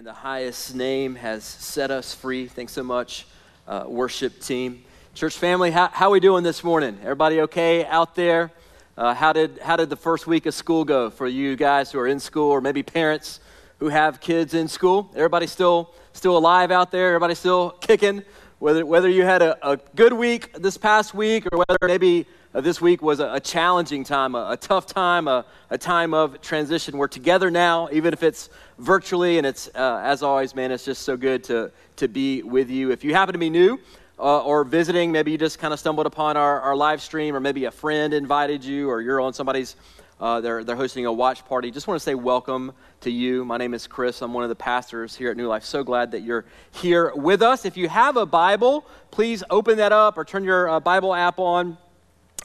and the highest name has set us free. Thanks so much, uh, worship team. Church family, how, how we doing this morning? Everybody okay out there? Uh, how, did, how did the first week of school go for you guys who are in school or maybe parents who have kids in school? Everybody still, still alive out there? Everybody still kicking? Whether, whether you had a, a good week this past week or whether maybe uh, this week was a, a challenging time, a, a tough time, a, a, time of transition. We're together now, even if it's virtually, and it's, uh, as always, man, it's just so good to, to be with you. If you happen to be new uh, or visiting, maybe you just kind of stumbled upon our, our live stream, or maybe a friend invited you, or you're on somebody's, uh, they're, they're hosting a watch party. Just want to say welcome to you. My name is Chris. I'm one of the pastors here at New Life. So glad that you're here with us. If you have a Bible, please open that up or turn your uh, Bible app on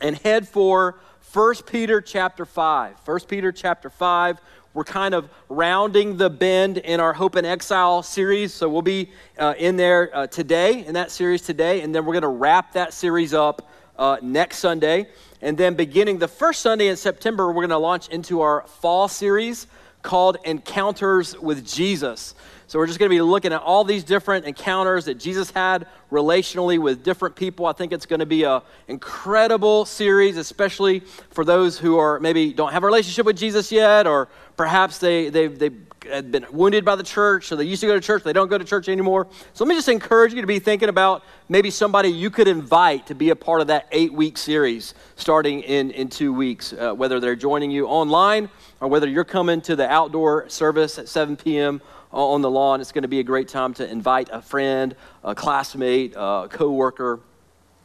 and head for 1 Peter chapter 5. 1 Peter chapter 5. We're kind of rounding the bend in our Hope in Exile series. So we'll be uh, in there uh, today, in that series today, and then we're going to wrap that series up uh, next Sunday. And then beginning the first Sunday in September, we're going to launch into our fall series called Encounters with Jesus. So we're just going to be looking at all these different encounters that Jesus had relationally with different people. I think it's going to be an incredible series, especially for those who are maybe don't have a relationship with Jesus yet, or perhaps they, they've, they've been wounded by the church, so they used to go to church, they don't go to church anymore. So let me just encourage you to be thinking about maybe somebody you could invite to be a part of that eight week series starting in, in two weeks, uh, whether they're joining you online or whether you're coming to the outdoor service at 7 p.m on the lawn. It's going to be a great time to invite a friend, a classmate, a coworker,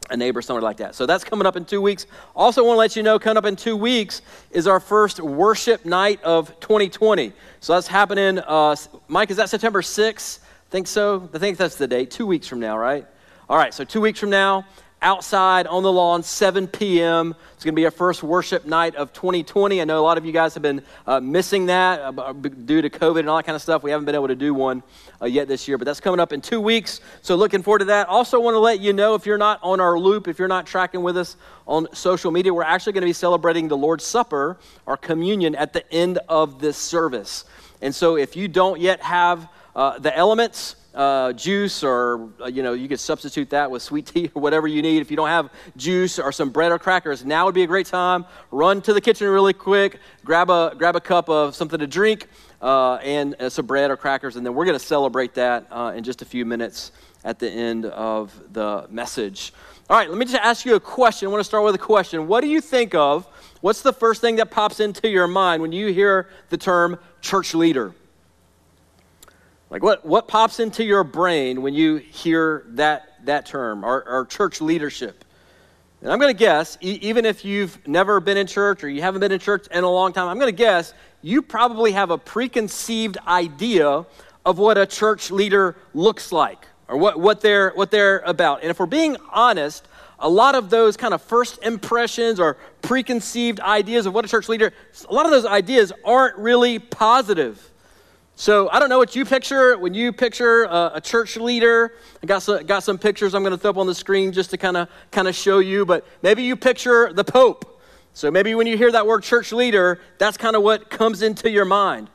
a neighbor, somebody like that. So that's coming up in two weeks. Also, want to let you know, coming up in two weeks is our first worship night of 2020. So that's happening. Uh, Mike, is that September 6th? Think so? I think that's the date. Two weeks from now, right? All right. So two weeks from now, outside on the lawn, 7 p.m. It's going to be our first worship night of 2020. I know a lot of you guys have been uh, missing that uh, due to COVID and all that kind of stuff. We haven't been able to do one uh, yet this year, but that's coming up in two weeks. So looking forward to that. Also, want to let you know if you're not on our loop, if you're not tracking with us on social media, we're actually going to be celebrating the Lord's Supper, our communion, at the end of this service. And so if you don't yet have uh, the elements, uh, juice or uh, you know you could substitute that with sweet tea or whatever you need. If you don't have juice or some bread or crackers now would be a great time. Run to the kitchen really quick. Grab a grab a cup of something to drink uh, and uh, some bread or crackers and then we're going to celebrate that uh, in just a few minutes at the end of the message. All right let me just ask you a question. I want to start with a question. What do you think of what's the first thing that pops into your mind when you hear the term church leader like what, what pops into your brain when you hear that, that term, our, church leadership? And I'm going to guess, e- even if you've never been in church or you haven't been in church in a long time, I'm going to guess you probably have a preconceived idea of what a church leader looks like or what, what, they're, what they're about. And if we're being honest, a lot of those kind of first impressions or preconceived ideas of what a church leader, a lot of those ideas aren't really positive. So I don't know what you picture when you picture a, a church leader. I got some, got some pictures I'm going to throw up on the screen just to kind of kind of show you. But maybe you picture the Pope. So maybe when you hear that word church leader, that's kind of what comes into your mind.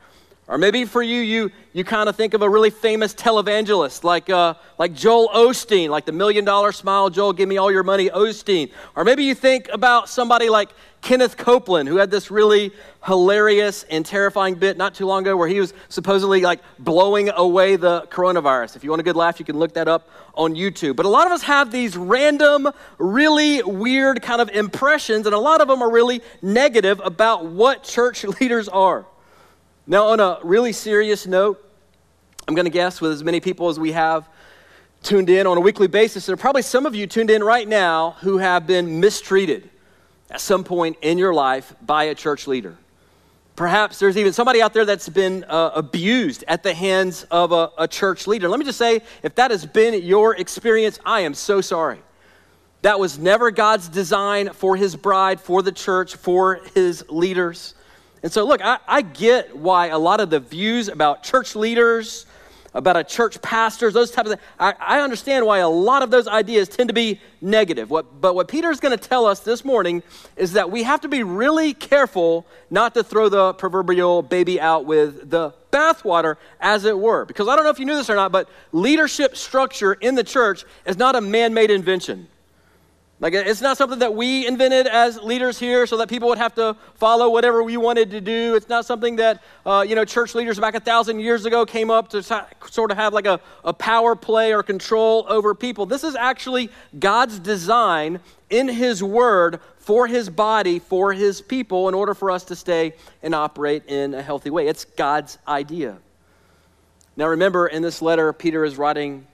Or maybe for you, you, you kind of think of a really famous televangelist like, uh, like Joel Osteen, like the million dollar smile, Joel, give me all your money, Osteen. Or maybe you think about somebody like Kenneth Copeland, who had this really hilarious and terrifying bit not too long ago where he was supposedly like blowing away the coronavirus. If you want a good laugh, you can look that up on YouTube. But a lot of us have these random, really weird kind of impressions, and a lot of them are really negative about what church leaders are. Now, on a really serious note, I'm going to guess with as many people as we have tuned in on a weekly basis, there are probably some of you tuned in right now who have been mistreated at some point in your life by a church leader. Perhaps there's even somebody out there that's been uh, abused at the hands of a, a church leader. Let me just say, if that has been your experience, I am so sorry. That was never God's design for his bride, for the church, for his leaders. And so, look, I, I, get why a lot of the views about church leaders about a church pastors, those types of things. I, I understand why a lot of those ideas tend to be negative. What, but what Peter's going to tell us this morning is that we have to be really careful not to throw the proverbial baby out with the bathwater, as it were. Because I don't know if you knew this or not, but leadership structure in the church is not a man made invention. Like, it's not something that we invented as leaders here so that people would have to follow whatever we wanted to do. It's not something that, uh, you know, church leaders back a thousand years ago came up to sort of have like a, a power play or control over people. This is actually God's design in His Word for His body, for His people, in order for us to stay and operate in a healthy way. It's God's idea. Now, remember, in this letter, Peter is writing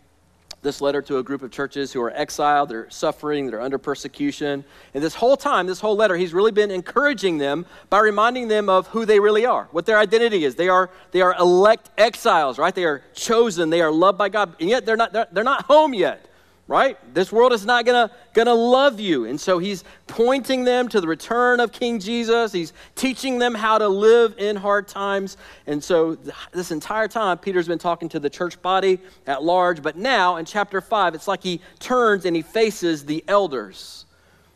this letter to a group of churches who are exiled, they're suffering, they're under persecution. And this whole time, this whole letter, he's really been encouraging them by reminding them of who they really are, what their identity is. They are, they are elect exiles, right? They are chosen, they are loved by God, and yet they're not, they're, they're not home yet right? This world is not gonna, gonna love you. And so he's pointing them to the return of King Jesus. He's teaching them how to live in hard times. And so this entire time, Peter's been talking to the church body at large. But now in chapter 5, it's like he turns and he faces the elders,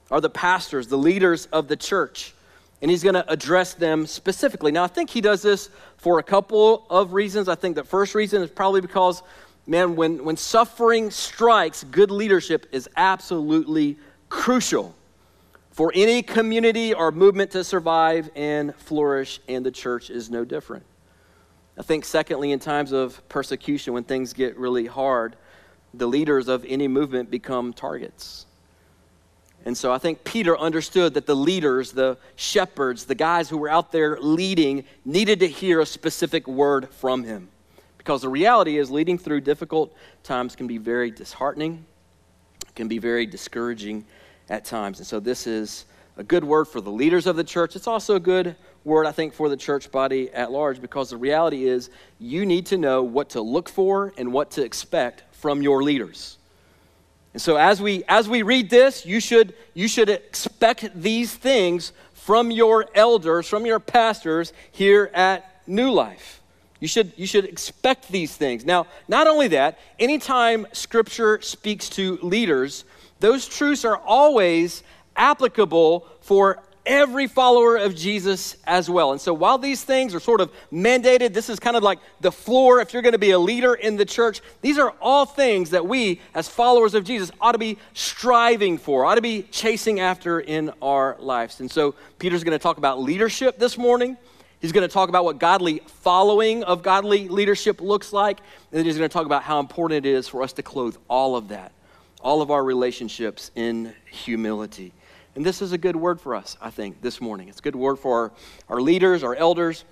or the pastors, the leaders of the church. And he's going to address them specifically. Now, I think he does this for a couple of reasons. I think the first reason is probably because man, when, when suffering strikes, good leadership is absolutely crucial for any community or movement to survive and flourish, and the church is no different. I think, secondly, in times of persecution, when things get really hard, the leaders of any movement become targets. And so I think Peter understood that the leaders, the shepherds, the guys who were out there leading, needed to hear a specific word from him. Because the reality is, leading through difficult times can be very disheartening, can be very discouraging at times. And so, this is a good word for the leaders of the church. It's also a good word, I think, for the church body at large, because the reality is, you need to know what to look for and what to expect from your leaders. And so, as we as we read this, you should you should expect these things from your elders, from your pastors here at New Life. You should, you should expect these things. Now, not only that, anytime Scripture speaks to leaders, those truths are always applicable for every follower of Jesus as well. And so while these things are sort of mandated, this is kind of like the floor if you're going to be a leader in the church. These are all things that we, as followers of Jesus, ought to be striving for, ought to be chasing after in our lives. And so Peter's going to talk about leadership this morning. He's going to talk about what godly following of godly leadership looks like. And then he's going to talk about how important it is for us to clothe all of that, all of our relationships in humility. And this is a good word for us, I think, this morning. It's a good word for our, our leaders, our elders.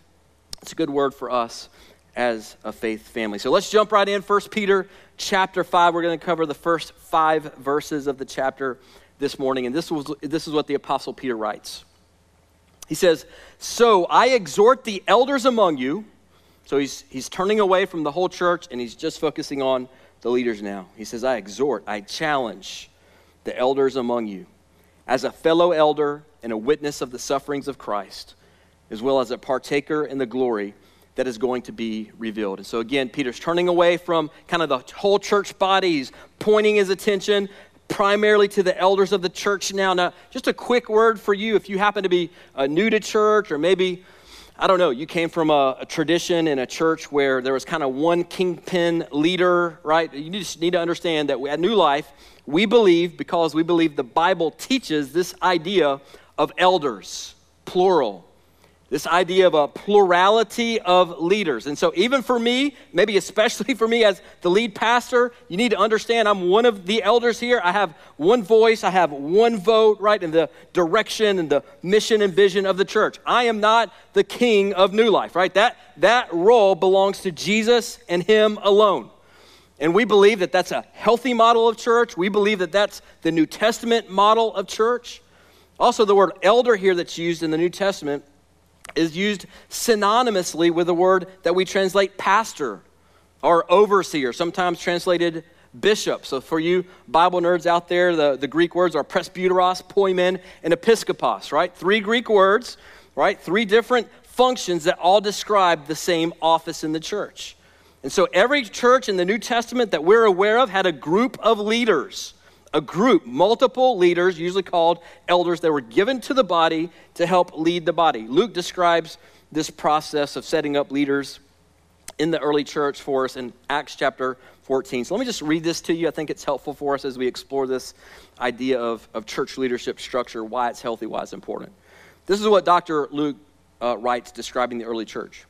It's a good word for us as a faith family. So let's jump right in. 1 Peter chapter 5. We're going to cover the first five verses of the chapter this morning. And this, was, this is what the Apostle Peter writes. He says, So I exhort the elders among you. So he's, he's turning away from the whole church and he's just focusing on the leaders now. He says, I exhort, I challenge the elders among you as a fellow elder and a witness of the sufferings of Christ, as well as a partaker in the glory that is going to be revealed. And so, again, Peter's turning away from kind of the whole church body. He's pointing his attention primarily to the elders of the church now. Now, just a quick word for you if you happen to be uh, new to church or maybe, I don't know, you came from a, a tradition in a church where there was kind of one kingpin leader, right? You just need to understand that at New Life, we believe, because we believe the Bible teaches this idea of elders, plural. This idea of a plurality of leaders. And so, even for me, maybe especially for me as the lead pastor, you need to understand I'm one of the elders here. I have one voice, I have one vote, right, in the direction and the mission and vision of the church. I am not the king of New Life, right? That, that role belongs to Jesus and Him alone. And we believe that that's a healthy model of church. We believe that that's the New Testament model of church. Also, the word elder here that's used in the New Testament is used synonymously with the word that we translate pastor or overseer, sometimes translated bishop. So for you Bible nerds out there, the, the Greek words are presbyteros, poimen, and episkopos, right? Three Greek words, right? Three different functions that all describe the same office in the church. And so every church in the New Testament that we're aware of had a group of leaders. A group, multiple leaders, usually called elders, that were given to the body to help lead the body. Luke describes this process of setting up leaders in the early church for us in Acts chapter 14. So let me just read this to you. I think it's helpful for us as we explore this idea of, of church leadership structure, why it's healthy, why it's important. This is what Dr. Luke uh, writes describing the early church.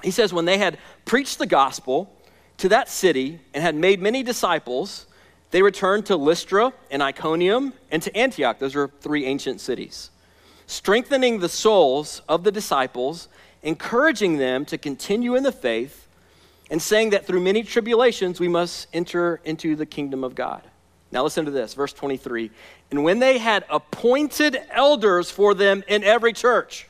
He says, When they had preached the gospel to that city and had made many disciples, they returned to Lystra and Iconium and to Antioch. Those are three ancient cities. Strengthening the souls of the disciples, encouraging them to continue in the faith and saying that through many tribulations we must enter into the kingdom of God. Now, listen to this, verse 23. And when they had appointed elders for them in every church,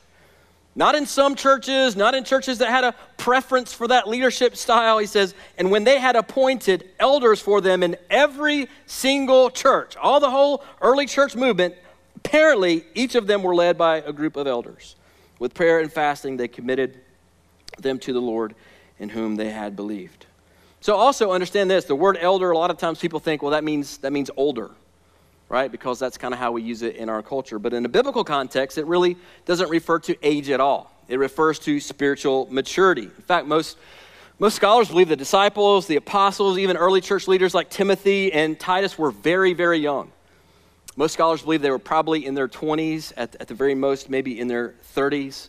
not in some churches, not in churches that had a preference for that leadership style, he says, and when they had appointed elders for them in every single church, all the whole early church movement, apparently each of them were led by a group of elders. With prayer and fasting, they committed them to the Lord in whom they had believed. So also understand this, the word elder a lot of times people think well that means that means older, right? Because that's kind of how we use it in our culture. But in a biblical context, it really doesn't refer to age at all. It refers to spiritual maturity. In fact, most most scholars believe the disciples, the apostles, even early church leaders like Timothy and Titus were very, very young. Most scholars believe they were probably in their 20s, at, at the very most, maybe in their 30s.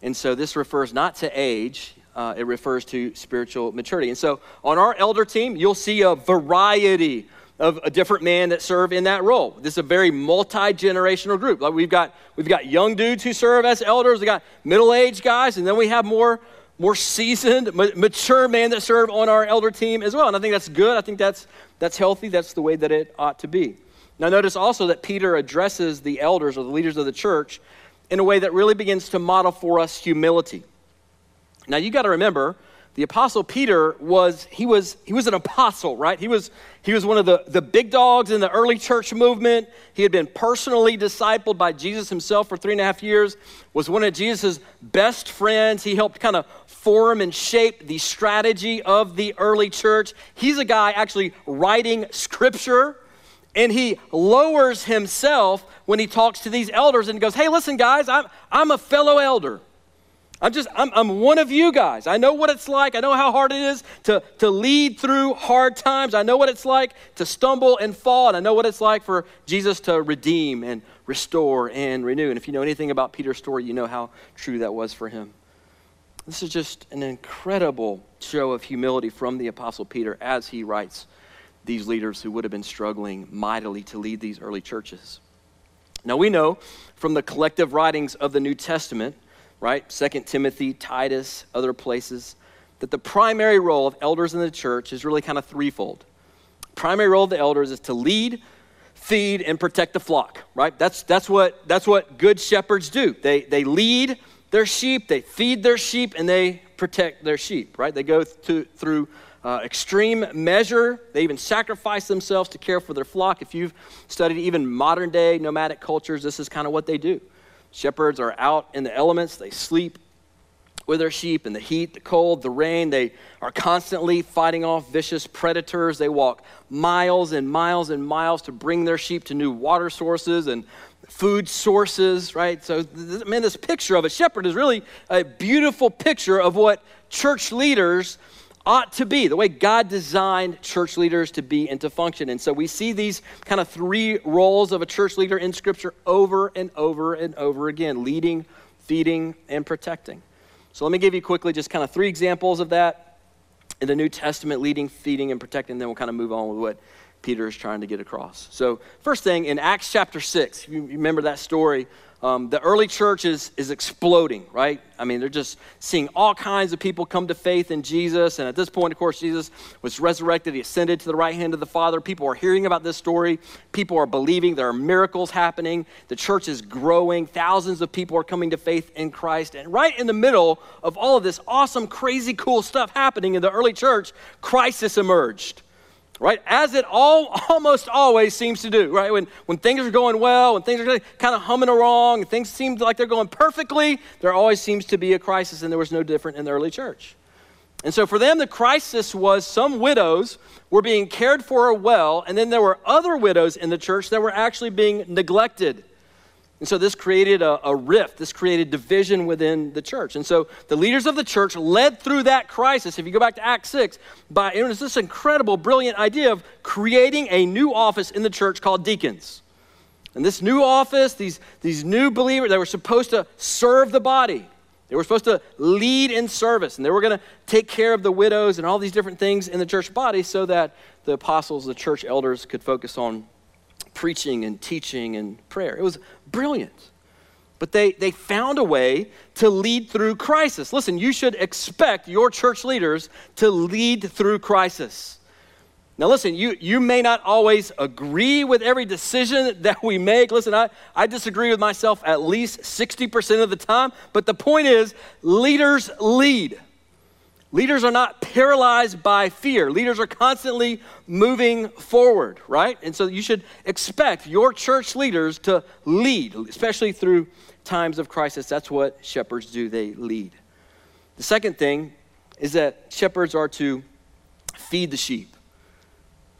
And so this refers not to age, uh, it refers to spiritual maturity. And so on our elder team, you'll see a variety of a different man that serve in that role. This is a very multi-generational group. Like we've got we've got young dudes who serve as elders, we got middle-aged guys, and then we have more more seasoned, mature men that serve on our elder team as well. And I think that's good. I think that's that's healthy. That's the way that it ought to be. Now notice also that Peter addresses the elders or the leaders of the church in a way that really begins to model for us humility. Now you got to remember, the apostle Peter was he was he was an apostle, right? He was he was one of the, the big dogs in the early church movement. He had been personally discipled by Jesus himself for three and a half years, was one of Jesus' best friends. He helped kind of form and shape the strategy of the early church. He's a guy actually writing scripture. And he lowers himself when he talks to these elders and goes, Hey, listen, guys, I'm, I'm a fellow elder. I'm just, I'm, I'm one of you guys. I know what it's like. I know how hard it is to, to lead through hard times. I know what it's like to stumble and fall. And I know what it's like for Jesus to redeem and restore and renew. And if you know anything about Peter's story, you know how true that was for him. This is just an incredible show of humility from the Apostle Peter as he writes these leaders who would have been struggling mightily to lead these early churches. Now, we know from the collective writings of the New Testament right? Second Timothy, Titus, other places, that the primary role of elders in the church is really kind of threefold. Primary role of the elders is to lead, feed, and protect the flock, right? That's, that's, what, that's what good shepherds do. They, they lead their sheep, they feed their sheep, and they protect their sheep, right? They go to, through uh, extreme measure. They even sacrifice themselves to care for their flock. If you've studied even modern day nomadic cultures, this is kind of what they do. Shepherds are out in the elements, they sleep with their sheep in the heat, the cold, the rain. They are constantly fighting off vicious predators. They walk miles and miles and miles to bring their sheep to new water sources and food sources, right? So, man, this picture of a shepherd is really a beautiful picture of what church leaders ought to be, the way God designed church leaders to be and to function. And so we see these kind of three roles of a church leader in Scripture over and over and over again leading, feeding, and protecting. So let me give you quickly just kind of three examples of that in the New Testament leading, feeding, and protecting. Then we'll kind of move on with what Peter is trying to get across. So, first thing in Acts chapter 6, you remember that story um, the early church is, is exploding, right? I mean, they're just seeing all kinds of people come to faith in Jesus. And at this point, of course, Jesus was resurrected. He ascended to the right hand of the Father. People are hearing about this story. People are believing. There are miracles happening. The church is growing. Thousands of people are coming to faith in Christ. And right in the middle of all of this awesome, crazy, cool stuff happening in the early church, crisis emerged right? As it all almost always seems to do, right? When, when things are going well, when things are kind of humming along, and things seem like they're going perfectly, there always seems to be a crisis, and there was no different in the early church. And so for them, the crisis was some widows were being cared for well, and then there were other widows in the church that were actually being neglected. And so this created a, a, rift, this created division within the church. And so the leaders of the church led through that crisis. If you go back to Acts 6, by it was this incredible, brilliant idea of creating a new office in the church called deacons. And this new office, these, these new believers, they were supposed to serve the body. They were supposed to lead in service, and they were going to take care of the widows and all these different things in the church body so that the apostles, the church elders, could focus on preaching and teaching and prayer. It was brilliant. But they, they found a way to lead through crisis. Listen, you should expect your church leaders to lead through crisis. Now, listen, you, you may not always agree with every decision that we make. Listen, I, I disagree with myself at least 60% of the time, but the point is leaders lead. Leaders are not paralyzed by fear. Leaders are constantly moving forward, right? And so you should expect your church leaders to lead, especially through times of crisis. That's what shepherds do, they lead. The second thing is that shepherds are to feed the sheep.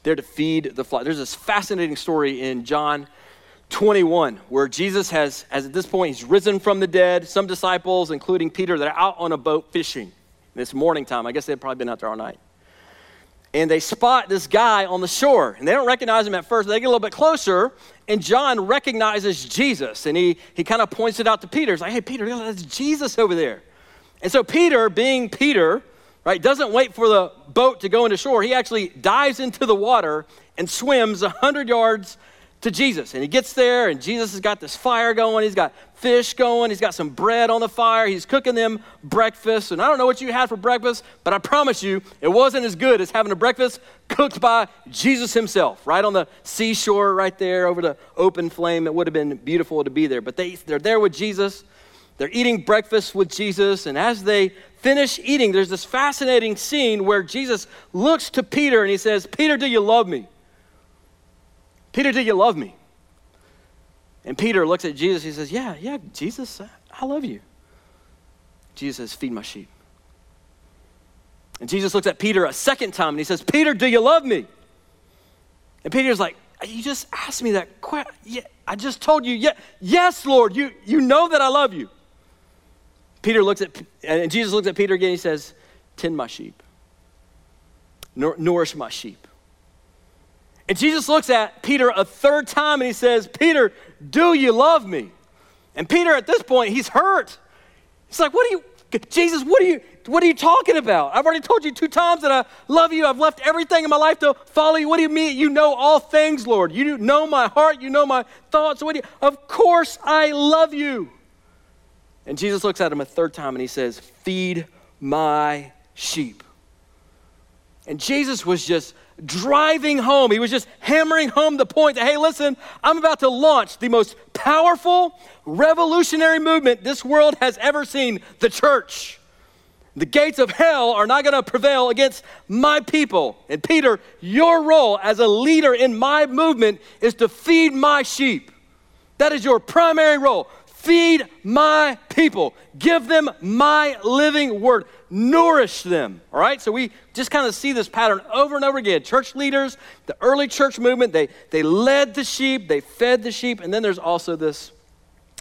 They're to feed the flock. There's this fascinating story in John 21 where Jesus has, as at this point, he's risen from the dead. Some disciples, including Peter, that are out on a boat fishing. It's morning time. I guess they'd probably been out there all night. And they spot this guy on the shore. And they don't recognize him at first. They get a little bit closer, and John recognizes Jesus. And he, he kind of points it out to Peter. He's like, hey, Peter, that's Jesus over there. And so Peter, being Peter, right, doesn't wait for the boat to go into shore. He actually dives into the water and swims 100 yards to Jesus. And he gets there, and Jesus has got this fire going. He's got fish going. He's got some bread on the fire. He's cooking them breakfast. And I don't know what you had for breakfast, but I promise you, it wasn't as good as having a breakfast cooked by Jesus himself, right on the seashore, right there over the open flame. It would have been beautiful to be there. But they, they're there with Jesus. They're eating breakfast with Jesus. And as they finish eating, there's this fascinating scene where Jesus looks to Peter and he says, Peter, do you love me? Peter, do you love me? And Peter looks at Jesus. He says, Yeah, yeah, Jesus, I love you. Jesus says, Feed my sheep. And Jesus looks at Peter a second time and he says, Peter, do you love me? And Peter's like, You just asked me that question. I just told you, yeah, yes, Lord, you, you know that I love you. Peter looks at, and Jesus looks at Peter again. He says, Tend my sheep, nourish my sheep. And Jesus looks at Peter a third time and he says, Peter, do you love me? And Peter, at this point, he's hurt. He's like, What are you, Jesus, what are you, what are you talking about? I've already told you two times that I love you. I've left everything in my life to follow you. What do you mean? You know all things, Lord. You know my heart. You know my thoughts. What do you, of course I love you. And Jesus looks at him a third time and he says, Feed my sheep. And Jesus was just driving home. He was just hammering home the point that, hey, listen, I'm about to launch the most powerful, revolutionary movement this world has ever seen the church. The gates of hell are not going to prevail against my people. And Peter, your role as a leader in my movement is to feed my sheep. That is your primary role. Feed my people. Give them my living word. Nourish them. All right? So we just kind of see this pattern over and over again. Church leaders, the early church movement, they, they led the sheep, they fed the sheep. And then there's also this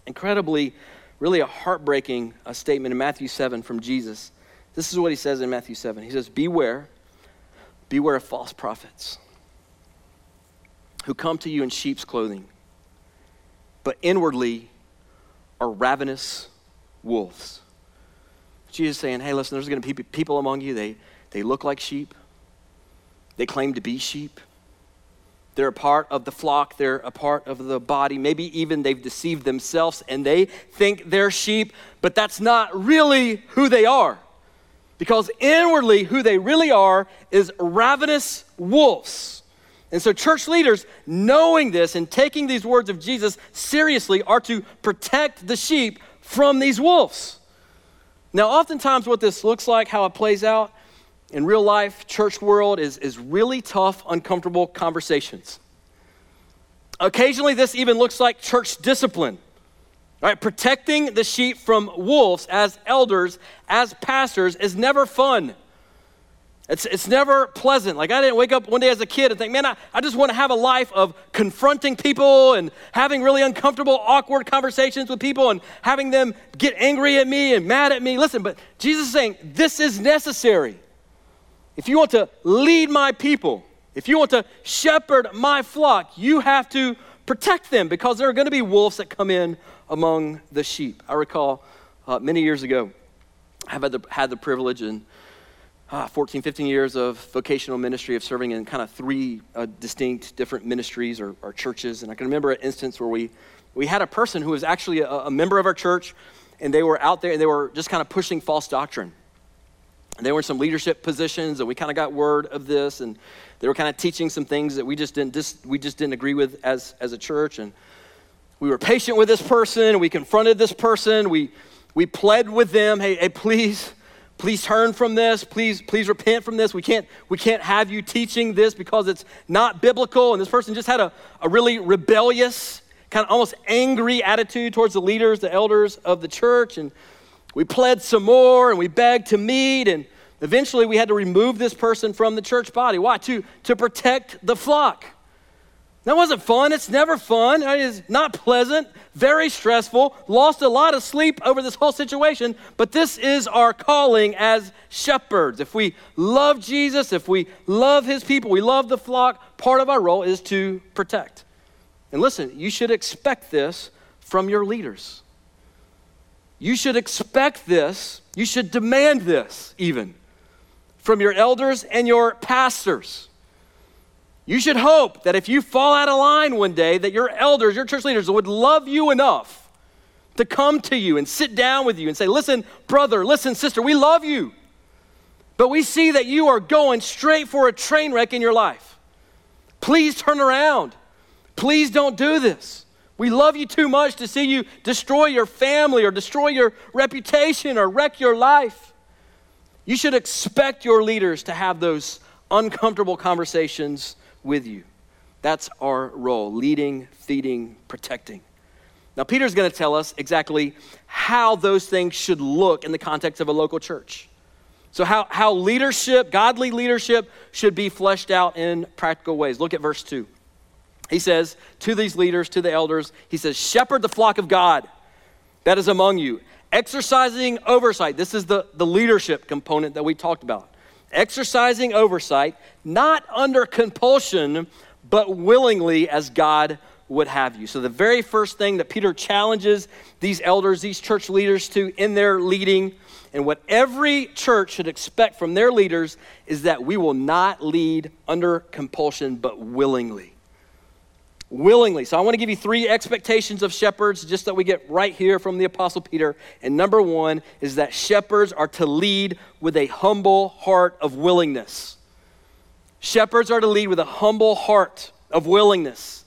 incredibly, really a heartbreaking uh, statement in Matthew 7 from Jesus. This is what he says in Matthew 7. He says, Beware, beware of false prophets who come to you in sheep's clothing, but inwardly, are ravenous wolves. Jesus saying, hey, listen, there's going to be people among you, they, they look like sheep, they claim to be sheep. They're a part of the flock, they're a part of the body. Maybe even they've deceived themselves and they think they're sheep, but that's not really who they are. Because inwardly, who they really are is ravenous wolves. And so, church leaders, knowing this and taking these words of Jesus seriously, are to protect the sheep from these wolves. Now, oftentimes, what this looks like, how it plays out in real life, church world, is, is really tough, uncomfortable conversations. Occasionally, this even looks like church discipline. Right? Protecting the sheep from wolves as elders, as pastors, is never fun. It's, it's never pleasant. Like, I didn't wake up one day as a kid and think, man, I, I just want to have a life of confronting people and having really uncomfortable, awkward conversations with people and having them get angry at me and mad at me. Listen, but Jesus is saying, this is necessary. If you want to lead my people, if you want to shepherd my flock, you have to protect them because there are going to be wolves that come in among the sheep. I recall uh, many years ago, I have had the, had the privilege and uh, 14, 15 years of vocational ministry of serving in kind of three uh, distinct different ministries or, or, churches. And I can remember an instance where we, we had a person who was actually a, a member of our church, and they were out there and they were just kind of pushing false doctrine. And they were in some leadership positions, and we kind of got word of this, and they were kind of teaching some things that we just didn't dis- we just didn't agree with as as a church. And we were patient with this person. We confronted this person. We we pled with them, hey, hey, please, please turn from this. Please, please repent from this. We can't, we can't have you teaching this because it's not biblical. And this person just had a, a really rebellious, kind of almost angry attitude towards the leaders, the elders of the church. And we pled some more and we begged to meet. And eventually we had to remove this person from the church body. Why? To, to protect the flock. That wasn't fun. It's never fun. It's not pleasant, very stressful. Lost a lot of sleep over this whole situation. But this is our calling as shepherds. If we love Jesus, if we love his people, we love the flock, part of our role is to protect. And listen, you should expect this from your leaders. You should expect this. You should demand this, even from your elders and your pastors. You should hope that if you fall out of line one day, that your elders, your church leaders would love you enough to come to you and sit down with you and say, Listen, brother, listen, sister, we love you. But we see that you are going straight for a train wreck in your life. Please turn around. Please don't do this. We love you too much to see you destroy your family or destroy your reputation or wreck your life. You should expect your leaders to have those uncomfortable conversations with you. That's our role leading, feeding, protecting. Now, Peter's going to tell us exactly how those things should look in the context of a local church. So, how, how leadership, godly leadership, should be fleshed out in practical ways. Look at verse 2. He says to these leaders, to the elders, he says, Shepherd the flock of God that is among you, exercising oversight. This is the, the leadership component that we talked about exercising oversight, not under compulsion, but willingly as God would have you. So, the very first thing that Peter challenges these elders, these church leaders to in their leading, and what every church should expect from their leaders is that we will not lead under compulsion, but willingly willingly. So I want to give you three expectations of shepherds just that we get right here from the Apostle Peter. And number one is that shepherds are to lead with a humble heart of willingness. Shepherds are to lead with a humble heart of willingness.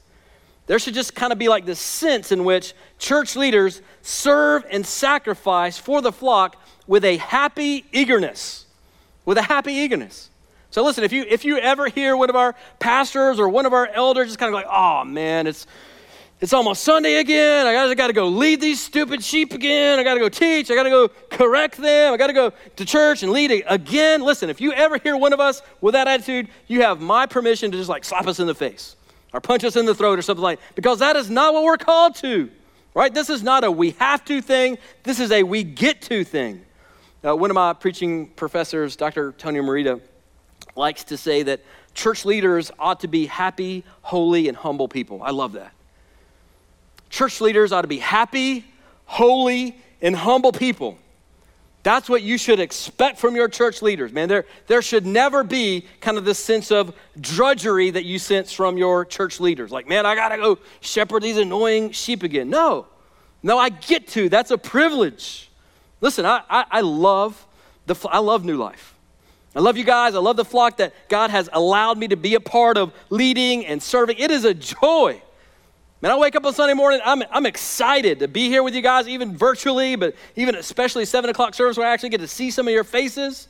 There should just kind of be like this sense in which church leaders serve and sacrifice for the flock with a happy eagerness. With a happy eagerness. So listen, if you if you ever hear one of our pastors or one of our elders just kind of like, oh man, it's it's almost Sunday again. I gotta, I gotta go lead these stupid sheep again. I gotta go teach. I gotta go correct them. I gotta go to church and lead again. Listen, if you ever hear one of us with that attitude, you have my permission to just like slap us in the face or punch us in the throat or something like because that is not what we're called to. Right? This is not a we have to thing. This is a we get to thing. Uh, one of my preaching professors, Dr. Tony Merida, likes to say that church leaders ought to be happy, holy, and humble people. I love that. Church leaders ought to be happy, holy, and humble people. That's what you should expect from your church leaders, man. There, there should never be kind of this sense of drudgery that you sense from your church leaders. Like, man, I got to go shepherd these annoying sheep again. No, no, I get to. That's a privilege. Listen, I, I, I love the, I love New Life. I love you guys. I love the flock that God has allowed me to be a part of leading and serving. It is a joy. Man, I wake up on Sunday morning, I'm, I'm excited to be here with you guys, even virtually, but even especially 7 o'clock service where I actually get to see some of your faces.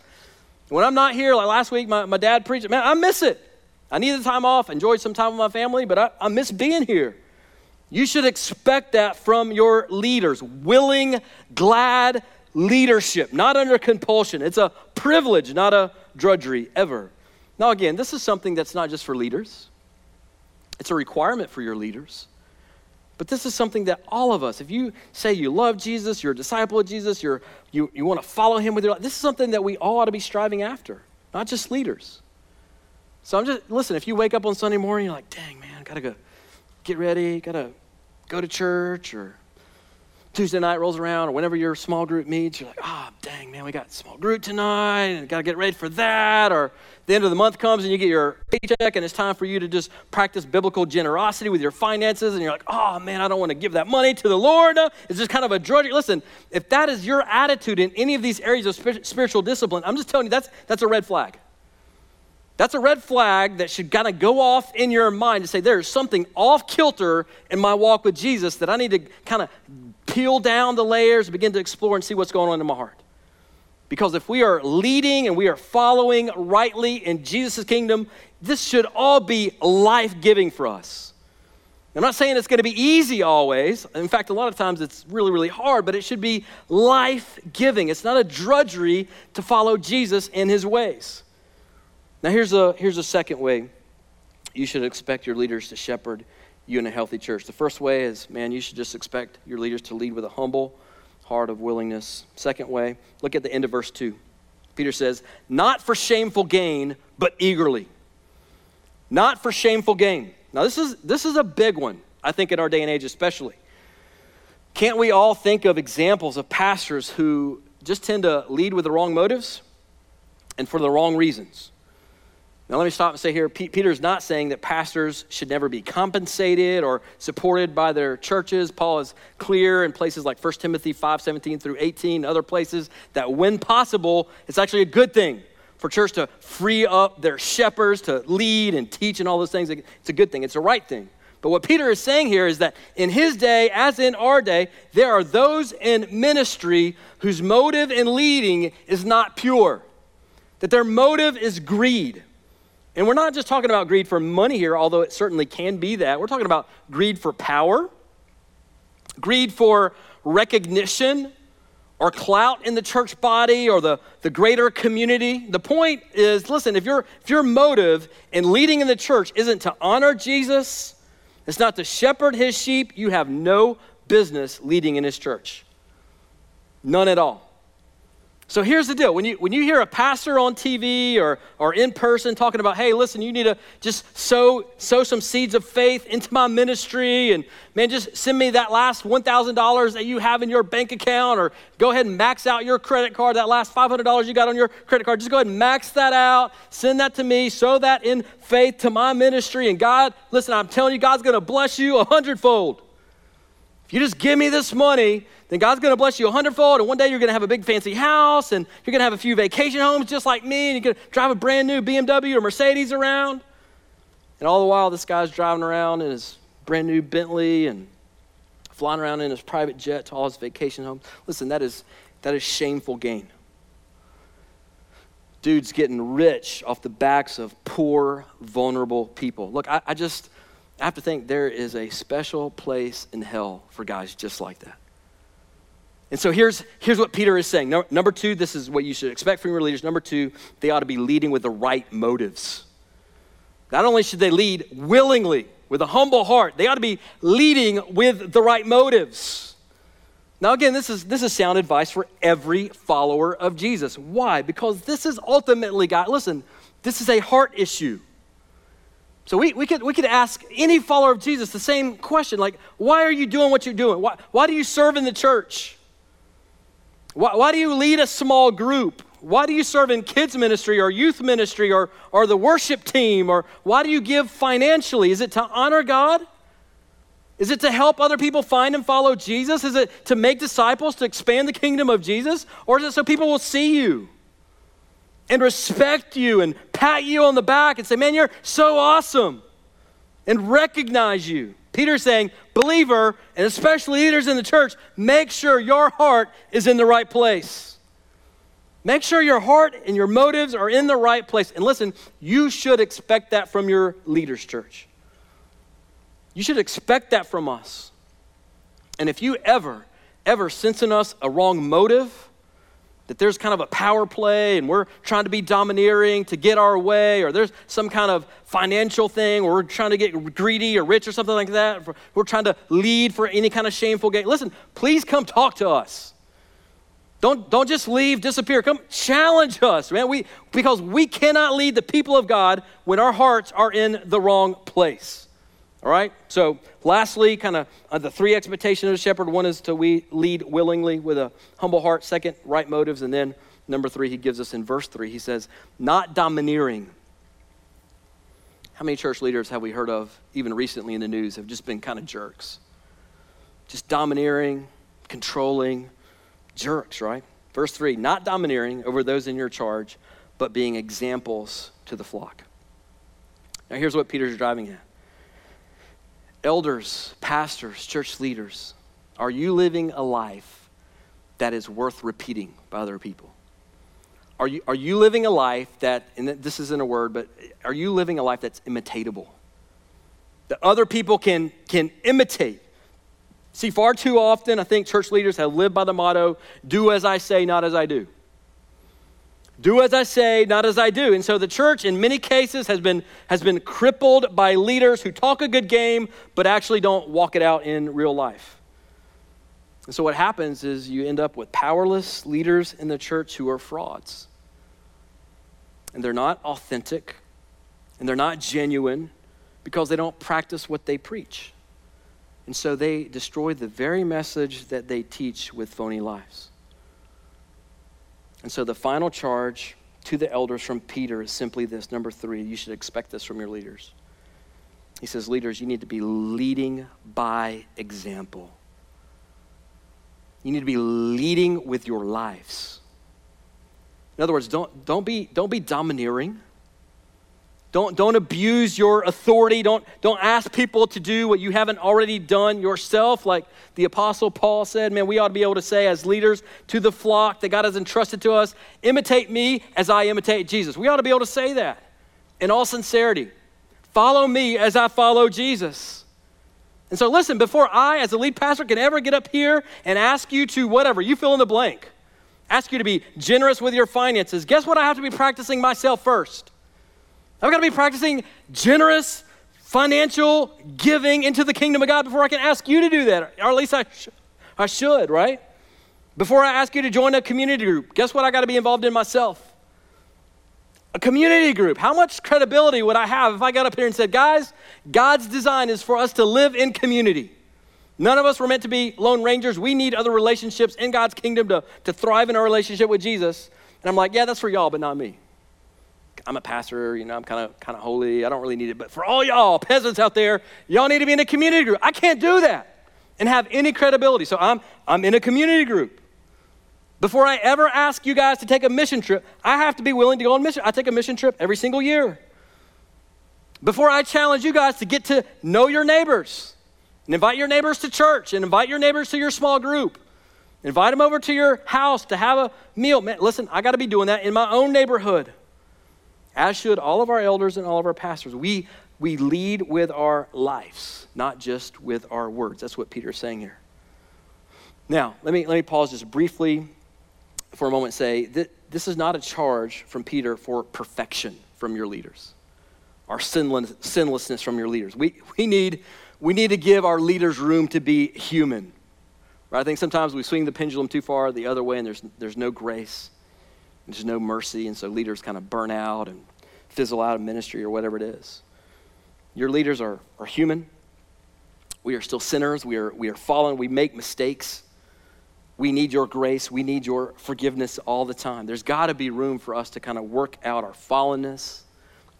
When I'm not here, like last week, my, my dad preached, man, I miss it. I need the time off, enjoyed some time with my family, but I, I miss being here. You should expect that from your leaders willing, glad, leadership, not under compulsion. It's a privilege, not a drudgery ever. Now, again, this is something that's not just for leaders, it's a requirement for your leaders. But this is something that all of us, if you say you love Jesus, you're a disciple of Jesus, you're, you, you want to follow him with your life, this is something that we all ought to be striving after, not just leaders. So I'm just, listen, if you wake up on Sunday morning, you're like, dang, man, gotta go get ready, gotta go to church, or Tuesday night rolls around, or whenever your small group meets, you're like, oh, dang, man, we got small group tonight, and got to get ready for that. Or the end of the month comes and you get your paycheck, and it's time for you to just practice biblical generosity with your finances, and you're like, oh, man, I don't want to give that money to the Lord. It's just kind of a drudgery. Listen, if that is your attitude in any of these areas of spiritual discipline, I'm just telling you, that's, that's a red flag. That's a red flag that should kind of go off in your mind to say, there's something off kilter in my walk with Jesus that I need to kind of peel down the layers, begin to explore and see what's going on in my heart. Because if we are leading and we are following rightly in Jesus' kingdom, this should all be life giving for us. I'm not saying it's going to be easy always. In fact, a lot of times it's really, really hard, but it should be life giving. It's not a drudgery to follow Jesus in his ways. Now, here's a, here's a second way you should expect your leaders to shepherd you in a healthy church. The first way is, man, you should just expect your leaders to lead with a humble heart of willingness. Second way, look at the end of verse 2. Peter says, not for shameful gain, but eagerly. Not for shameful gain. Now, this is, this is a big one, I think, in our day and age, especially. Can't we all think of examples of pastors who just tend to lead with the wrong motives and for the wrong reasons? Now, let me stop and say here Peter's not saying that pastors should never be compensated or supported by their churches. Paul is clear in places like 1 Timothy 5 17 through 18, other places, that when possible, it's actually a good thing for church to free up their shepherds to lead and teach and all those things. It's a good thing, it's a right thing. But what Peter is saying here is that in his day, as in our day, there are those in ministry whose motive in leading is not pure, that their motive is greed and we're not just talking about greed for money here, although it certainly can be that. We're talking about greed for power, greed for recognition or clout in the church body or the, the greater community. The point is listen, if, your if your motive in leading in the church isn't to honor Jesus, it's not to shepherd his sheep, you have no business leading in his church. None at all. So here's the deal. When you, when you hear a pastor on TV or, or in person talking about, hey, listen, you need to just sow, sow some seeds of faith into my ministry, and man, just send me that last $1,000 that you have in your bank account, or go ahead and max out your credit card, that last $500 you got on your credit card. Just go ahead and max that out, send that to me, sow that in faith to my ministry. And God, listen, I'm telling you, God's going to bless you a hundredfold. If you just give me this money, then God's going to bless you a hundredfold, and one day you're going to have a big fancy house, and you're going to have a few vacation homes just like me, and you're to drive a brand new BMW or Mercedes around. And all the while, this guy's driving around in his brand new Bentley and flying around in his private jet to all his vacation homes. Listen, that is, that is shameful gain. Dude's getting rich off the backs of poor, vulnerable people. Look, I, I just, I have to think there is a special place in hell for guys just like that. And so here's, here's what Peter is saying. No, number two, this is what you should expect from your leaders. Number two, they ought to be leading with the right motives. Not only should they lead willingly, with a humble heart, they ought to be leading with the right motives. Now, again, this is, this is sound advice for every follower of Jesus. Why? Because this is ultimately, God, listen, this is a heart issue. So we, we, could, we could ask any follower of Jesus the same question like, why are you doing what you're doing? Why, why do you serve in the church? Why, why do you lead a small group? Why do you serve in kids' ministry or youth ministry or, or the worship team? Or why do you give financially? Is it to honor God? Is it to help other people find and follow Jesus? Is it to make disciples, to expand the kingdom of Jesus? Or is it so people will see you? And respect you and pat you on the back and say, Man, you're so awesome, and recognize you. Peter's saying, believer, and especially leaders in the church, make sure your heart is in the right place. Make sure your heart and your motives are in the right place. And listen, you should expect that from your leaders, church. You should expect that from us. And if you ever, ever sense in us a wrong motive, that there's kind of a power play and we're trying to be domineering to get our way, or there's some kind of financial thing, or we're trying to get greedy or rich or something like that, we're trying to lead for any kind of shameful gain, listen, please come talk to us. Don't, don't just leave, disappear. Come challenge us, man. We, because we cannot lead the people of God when our hearts are in the wrong place. All right? So, lastly, kind of uh, the three expectations of a shepherd one is to we lead willingly with a humble heart. Second, right motives. And then, number three, he gives us in verse three, he says, not domineering. How many church leaders have we heard of, even recently in the news, have just been kind of jerks? Just domineering, controlling, jerks, right? Verse 3 not domineering over those in your charge, but being examples to the flock. Now, here's what Peter's driving at Elders, pastors, church leaders, are you living a life that is worth repeating by other people? Are you, are you living a life that, and this isn't a word, but are you living a life that's imitatable? That other people can, can imitate See, far too often, I think church leaders have lived by the motto do as I say, not as I do. Do as I say, not as I do. And so the church, in many cases, has been, has been crippled by leaders who talk a good game, but actually don't walk it out in real life. And so what happens is you end up with powerless leaders in the church who are frauds. And they're not authentic, and they're not genuine because they don't practice what they preach. And so they destroy the very message that they teach with phony lives. And so the final charge to the elders from Peter is simply this number three, you should expect this from your leaders. He says, Leaders, you need to be leading by example. You need to be leading with your lives. In other words, don't, don't, be, don't be domineering. Don't, don't abuse your authority. Don't, don't ask people to do what you haven't already done yourself. Like the Apostle Paul said, man, we ought to be able to say as leaders to the flock that God has entrusted to us, imitate me as I imitate Jesus. We ought to be able to say that in all sincerity. Follow me as I follow Jesus. And so, listen, before I, as a lead pastor, can ever get up here and ask you to whatever, you fill in the blank, ask you to be generous with your finances, guess what I have to be practicing myself first? I've got to be practicing generous financial giving into the kingdom of God before I can ask you to do that. Or at least I, sh- I should, right? Before I ask you to join a community group, guess what I got to be involved in myself? A community group. How much credibility would I have if I got up here and said, guys, God's design is for us to live in community? None of us were meant to be lone rangers. We need other relationships in God's kingdom to, to thrive in our relationship with Jesus. And I'm like, yeah, that's for y'all, but not me. I'm a pastor, you know, I'm kind of kind of holy. I don't really need it. But for all y'all peasants out there, y'all need to be in a community group. I can't do that and have any credibility. So I'm I'm in a community group. Before I ever ask you guys to take a mission trip, I have to be willing to go on mission. I take a mission trip every single year. Before I challenge you guys to get to know your neighbors and invite your neighbors to church and invite your neighbors to your small group. Invite them over to your house to have a meal. Man, listen, I got to be doing that in my own neighborhood as should all of our elders and all of our pastors. We, we lead with our lives, not just with our words. That's what Peter's saying here. Now, let me, let me pause just briefly for a moment and say that this is not a charge from Peter for perfection from your leaders, our sinless, sinlessness from your leaders. We, we, need, we need to give our leaders room to be human. Right? I think sometimes we swing the pendulum too far the other way and there's, there's no grace. There's no mercy, and so leaders kind of burn out and fizzle out of ministry or whatever it is. Your leaders are, are human. We are still sinners. We are, we are fallen. We make mistakes. We need your grace. We need your forgiveness all the time. There's got to be room for us to kind of work out our fallenness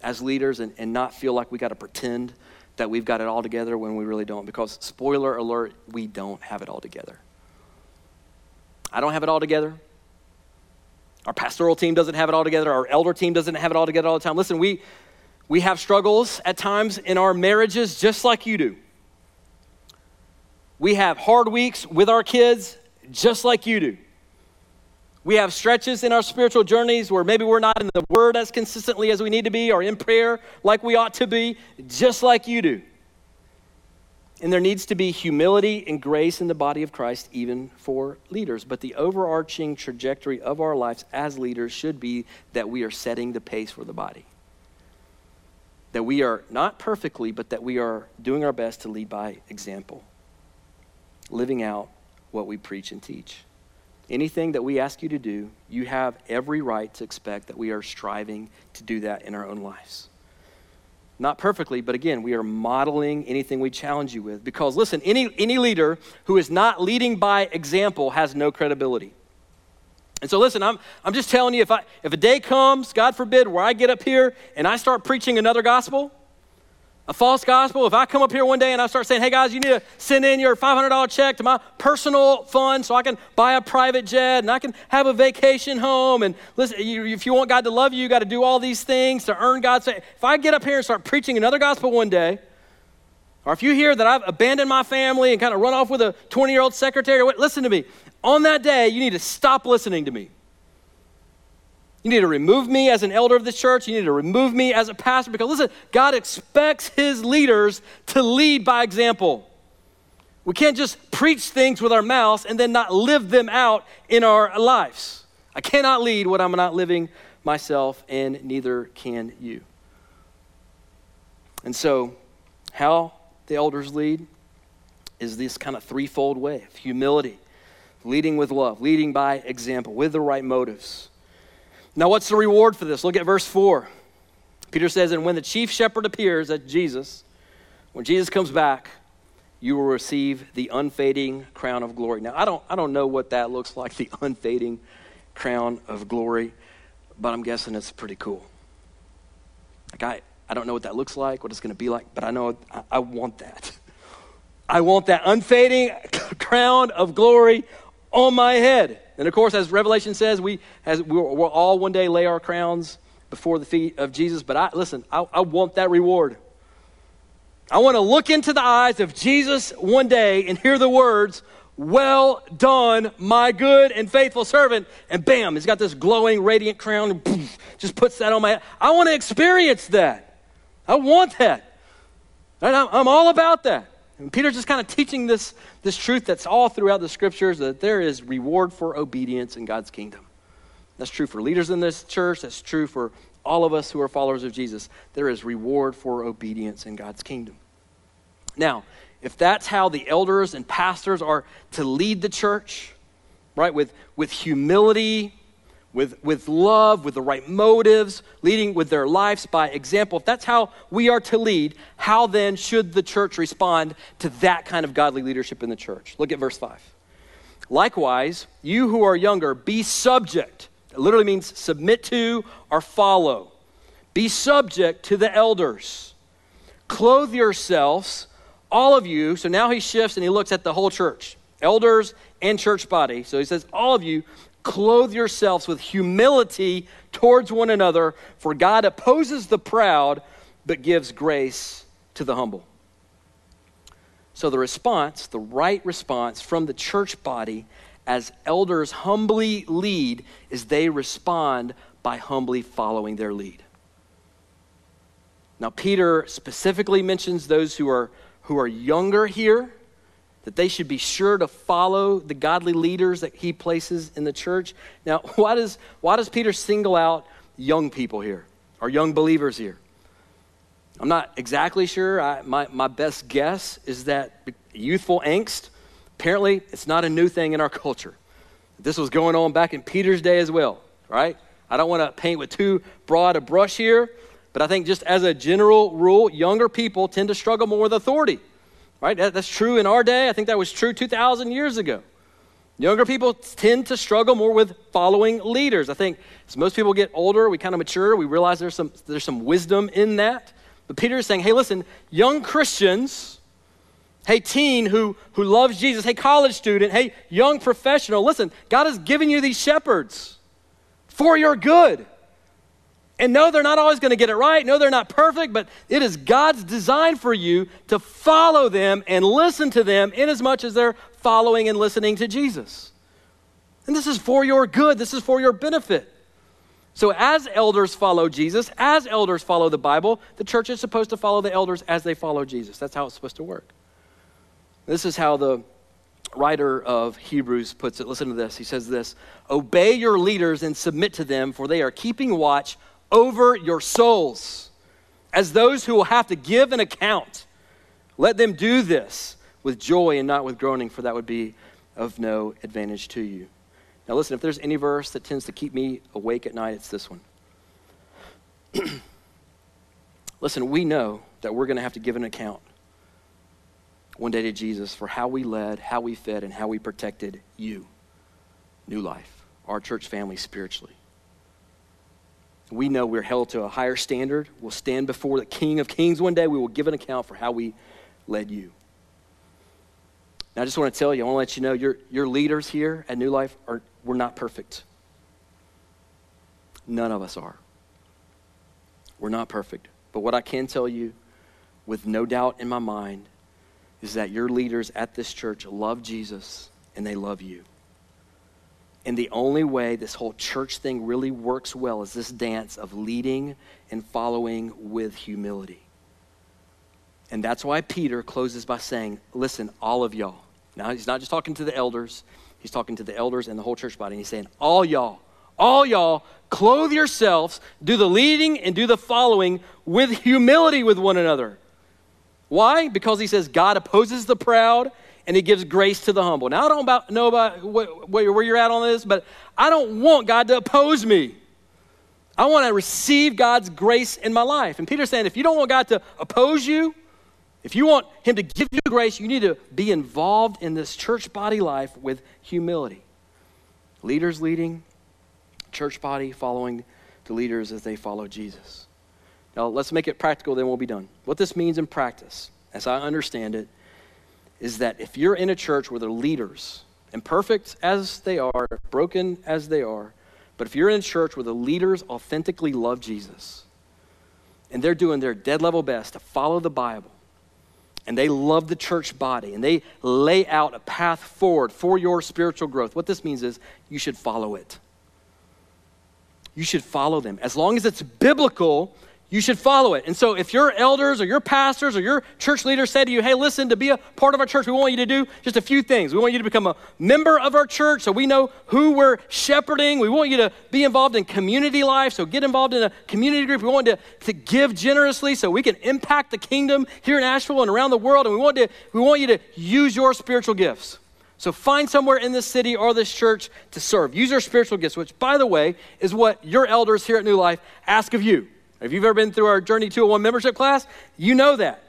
as leaders and, and not feel like we got to pretend that we've got it all together when we really don't. Because, spoiler alert, we don't have it all together. I don't have it all together. Our pastoral team doesn't have it all together. Our elder team doesn't have it all together all the time. Listen, we, we have struggles at times in our marriages just like you do. We have hard weeks with our kids just like you do. We have stretches in our spiritual journeys where maybe we're not in the Word as consistently as we need to be or in prayer like we ought to be, just like you do. And there needs to be humility and grace in the body of Christ, even for leaders. But the overarching trajectory of our lives as leaders should be that we are setting the pace for the body. That we are not perfectly, but that we are doing our best to lead by example, living out what we preach and teach. Anything that we ask you to do, you have every right to expect that we are striving to do that in our own lives. Not perfectly, but again, we are modeling anything we challenge you with. Because listen, any, any leader who is not leading by example has no credibility. And so listen, I'm, I'm just telling you, if, I, if a day comes, God forbid, where I get up here and I start preaching another gospel, a false gospel, if I come up here one day and I start saying, hey guys, you need to send in your $500 check to my personal fund so I can buy a private jet and I can have a vacation home. And listen, if you want God to love you, you got to do all these things to earn God's faith. If I get up here and start preaching another gospel one day, or if you hear that I've abandoned my family and kind of run off with a 20 year old secretary, listen to me. On that day, you need to stop listening to me. You need to remove me as an elder of the church. You need to remove me as a pastor because, listen, God expects his leaders to lead by example. We can't just preach things with our mouths and then not live them out in our lives. I cannot lead what I'm not living myself, and neither can you. And so, how the elders lead is this kind of threefold way of humility, leading with love, leading by example, with the right motives. Now, what's the reward for this? Look at verse 4. Peter says, And when the chief shepherd appears, at Jesus, when Jesus comes back, you will receive the unfading crown of glory. Now, I don't, I don't know what that looks like, the unfading crown of glory, but I'm guessing it's pretty cool. Like, I, I don't know what that looks like, what it's going to be like, but I know I, I want that. I want that unfading crown of glory on my head. And of course, as Revelation says, we as we'll, we'll all one day lay our crowns before the feet of Jesus. But I listen, I, I want that reward. I want to look into the eyes of Jesus one day and hear the words, Well done, my good and faithful servant. And bam, he's got this glowing, radiant crown, and just puts that on my head. I want to experience that. I want that. I'm all about that. And Peter's just kind of teaching this, this truth that's all throughout the scriptures that there is reward for obedience in God's kingdom. That's true for leaders in this church, that's true for all of us who are followers of Jesus. There is reward for obedience in God's kingdom. Now, if that's how the elders and pastors are to lead the church, right, with, with humility with, with love, with the right motives, leading with their lives by example. If that's how we are to lead, how then should the church respond to that kind of godly leadership in the church? Look at verse 5. Likewise, you who are younger, be subject. It literally means submit to or follow. Be subject to the elders. Clothe yourselves, all of you. So now he shifts and he looks at the whole church, elders and church body. So he says, all of you, clothe yourselves with humility towards one another, for God opposes the proud, but gives grace to the humble. So, the response, the right response from the church body as elders humbly lead, is they respond by humbly following their lead. Now, Peter specifically mentions those who are, who are younger here that they should be sure to follow the godly leaders that he places in the church. Now, why does, why does Peter single out young people here, or young believers here? I'm not exactly sure. I, my, my best guess is that youthful angst, apparently, it's not a new thing in our culture. This was going on back in Peter's day as well, right? I don't want to paint with too broad a brush here, but I think just as a general rule, younger people tend to struggle more with authority. Right? That, that's true in our day. I think that was true 2,000 years ago. Younger people tend to struggle more with following leaders. I think as most people get older, we kind of mature, we realize there's some, there's some wisdom in that. But Peter is saying, hey, listen, young Christians, hey, teen who, who loves Jesus, hey, college student, hey, young professional, listen, God has given you these shepherds for your good. And no, they're not always going to get it right. No, they're not perfect, but it is God's design for you to follow them and listen to them in as much as they're following and listening to Jesus. And this is for your good, this is for your benefit. So, as elders follow Jesus, as elders follow the Bible, the church is supposed to follow the elders as they follow Jesus. That's how it's supposed to work. This is how the writer of Hebrews puts it. Listen to this. He says this Obey your leaders and submit to them, for they are keeping watch over your souls as those who will have to give an account. Let them do this with joy and not with groaning, for that would be of no advantage to you. Now, listen, if there's any verse that tends to keep me awake at night, it's this one. listen, we know that we're going to have to give an account one day to Jesus for how we led, how we fed, and how we protected you, New Life, our church family spiritually. We know we're held to a higher standard. We'll stand before the King of Kings one day. We will give an account for how we led you. Now, I just want to tell you, I want to let you know your, your leaders here at New Life are we're not perfect. None of us are. We're not perfect. But what I can tell you with no doubt in my mind is that your leaders at this church love Jesus and they love you. And the only way this whole church thing really works well is this dance of leading and following with humility. And that's why Peter closes by saying, Listen, all of y'all. Now, he's not just talking to the elders, he's talking to the elders and the whole church body. And he's saying, All y'all, all y'all, clothe yourselves, do the leading and do the following with humility with one another. Why? Because he says God opposes the proud and he gives grace to the humble. Now, I don't about, know about where you're at on this, but I don't want God to oppose me. I want to receive God's grace in my life. And Peter's saying, if you don't want God to oppose you, if you want Him to give you grace, you need to be involved in this church body life with humility. Leaders leading, church body following the leaders as they follow Jesus. Now, let's make it practical, then we'll be done. What this means in practice, as I understand it, is that if you're in a church where the leaders, imperfect as they are, broken as they are, but if you're in a church where the leaders authentically love Jesus and they're doing their dead level best to follow the Bible and they love the church body and they lay out a path forward for your spiritual growth, what this means is you should follow it. You should follow them. As long as it's biblical, you should follow it. And so, if your elders or your pastors or your church leaders say to you, hey, listen, to be a part of our church, we want you to do just a few things. We want you to become a member of our church so we know who we're shepherding. We want you to be involved in community life, so get involved in a community group. We want to, to give generously so we can impact the kingdom here in Asheville and around the world. And we want, to, we want you to use your spiritual gifts. So find somewhere in this city or this church to serve. Use your spiritual gifts, which, by the way, is what your elders here at New Life ask of you. If you've ever been through our Journey 201 membership class, you know that.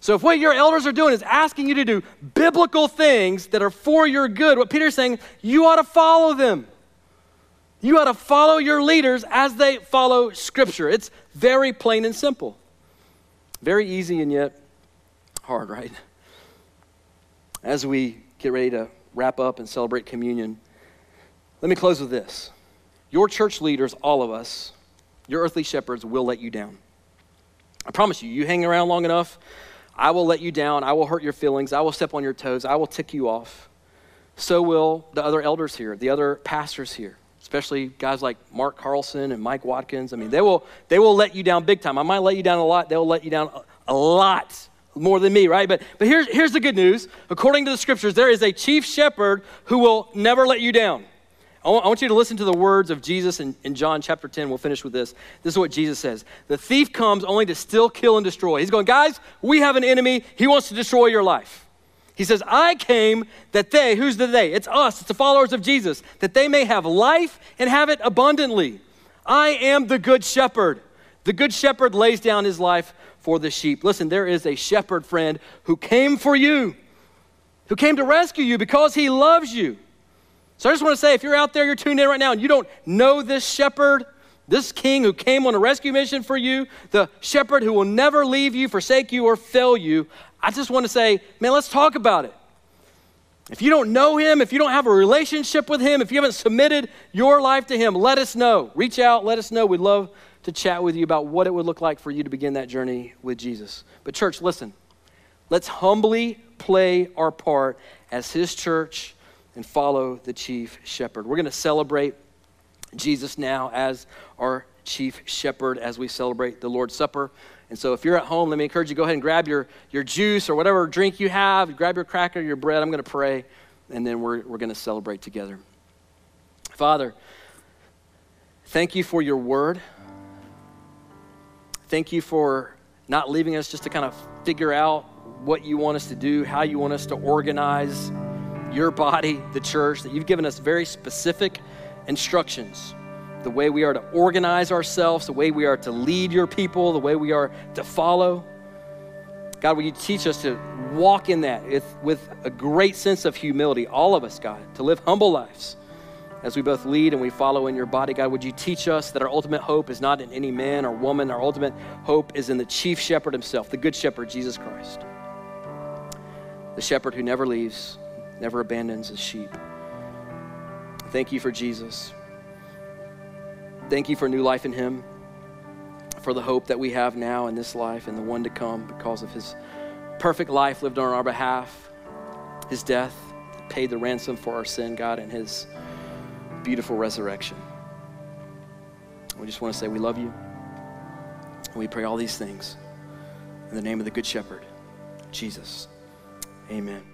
So if what your elders are doing is asking you to do biblical things that are for your good, what Peter's saying, you ought to follow them. You ought to follow your leaders as they follow Scripture. It's very plain and simple. Very easy and yet hard, right? As we get ready to wrap up and celebrate communion, let me close with this. Your church leaders, all of us, your earthly shepherds will let you down. I promise you, you hang around long enough, I will let you down. I will hurt your feelings. I will step on your toes. I will tick you off. So will the other elders here, the other pastors here, especially guys like Mark Carlson and Mike Watkins. I mean, they will, they will let you down big time. I might let you down a lot. They'll let you down a, a lot more than me, right? But, but here's, here's the good news. According to the scriptures, there is a chief shepherd who will never let you down. I want you to listen to the words of Jesus in, in, John chapter 10. We'll finish with this. This is what Jesus says The thief comes only to steal, kill, and destroy. He's going, guys, we have an enemy. He wants to destroy your life. He says, I came that they, who's the they? It's us, it's the followers of Jesus, that they may have life and have it abundantly. I am the good shepherd. The good shepherd lays down his life for the sheep. Listen, there is a shepherd friend who came for you, who came to rescue you because he loves you. So I just want to say if you're out there, you're tuned in right now, and you don't know this shepherd, this king who came on a rescue mission for you, the shepherd who will never leave you, forsake you, or fail you, I just want to say, man, let's talk about it. If you don't know him, if you don't have a relationship with him, if you haven't submitted your life to him, let us know. Reach out, let us know. We'd love to chat with you about what it would look like for you to begin that journey with Jesus. But, church, listen, let's humbly play our part as his church and follow the chief shepherd. We're going to celebrate Jesus now as our chief shepherd as we celebrate the Lord's Supper. And so if you're at home, let me encourage you go ahead and grab your, your juice or whatever drink you have, grab your cracker, your bread. I'm going to pray, and then we're, we're going to celebrate together. Father, thank you for your word. Thank you for not leaving us just to kind of figure out what you want us to do, how you want us to organize your body, the church, that you've given us very specific instructions the way we are to organize ourselves, the way we are to lead your people, the way we are to follow. God, will you teach us to walk in that with, with a great sense of humility, all of us, God, to live humble lives as we both lead and we follow in your body. God, would you teach us that our ultimate hope is not in any man or woman? Our ultimate hope is in the chief shepherd himself, the good shepherd, Jesus Christ. The shepherd who never leaves, never abandons his sheep. Thank you for Jesus. Thank you for new life in Him, for the hope that we have now in this life and the one to come because of His perfect life lived on our behalf, His death paid the ransom for our sin, God, and His beautiful resurrection. We just want to say we love you. And we pray all these things in the name of the Good Shepherd, Jesus. Amen.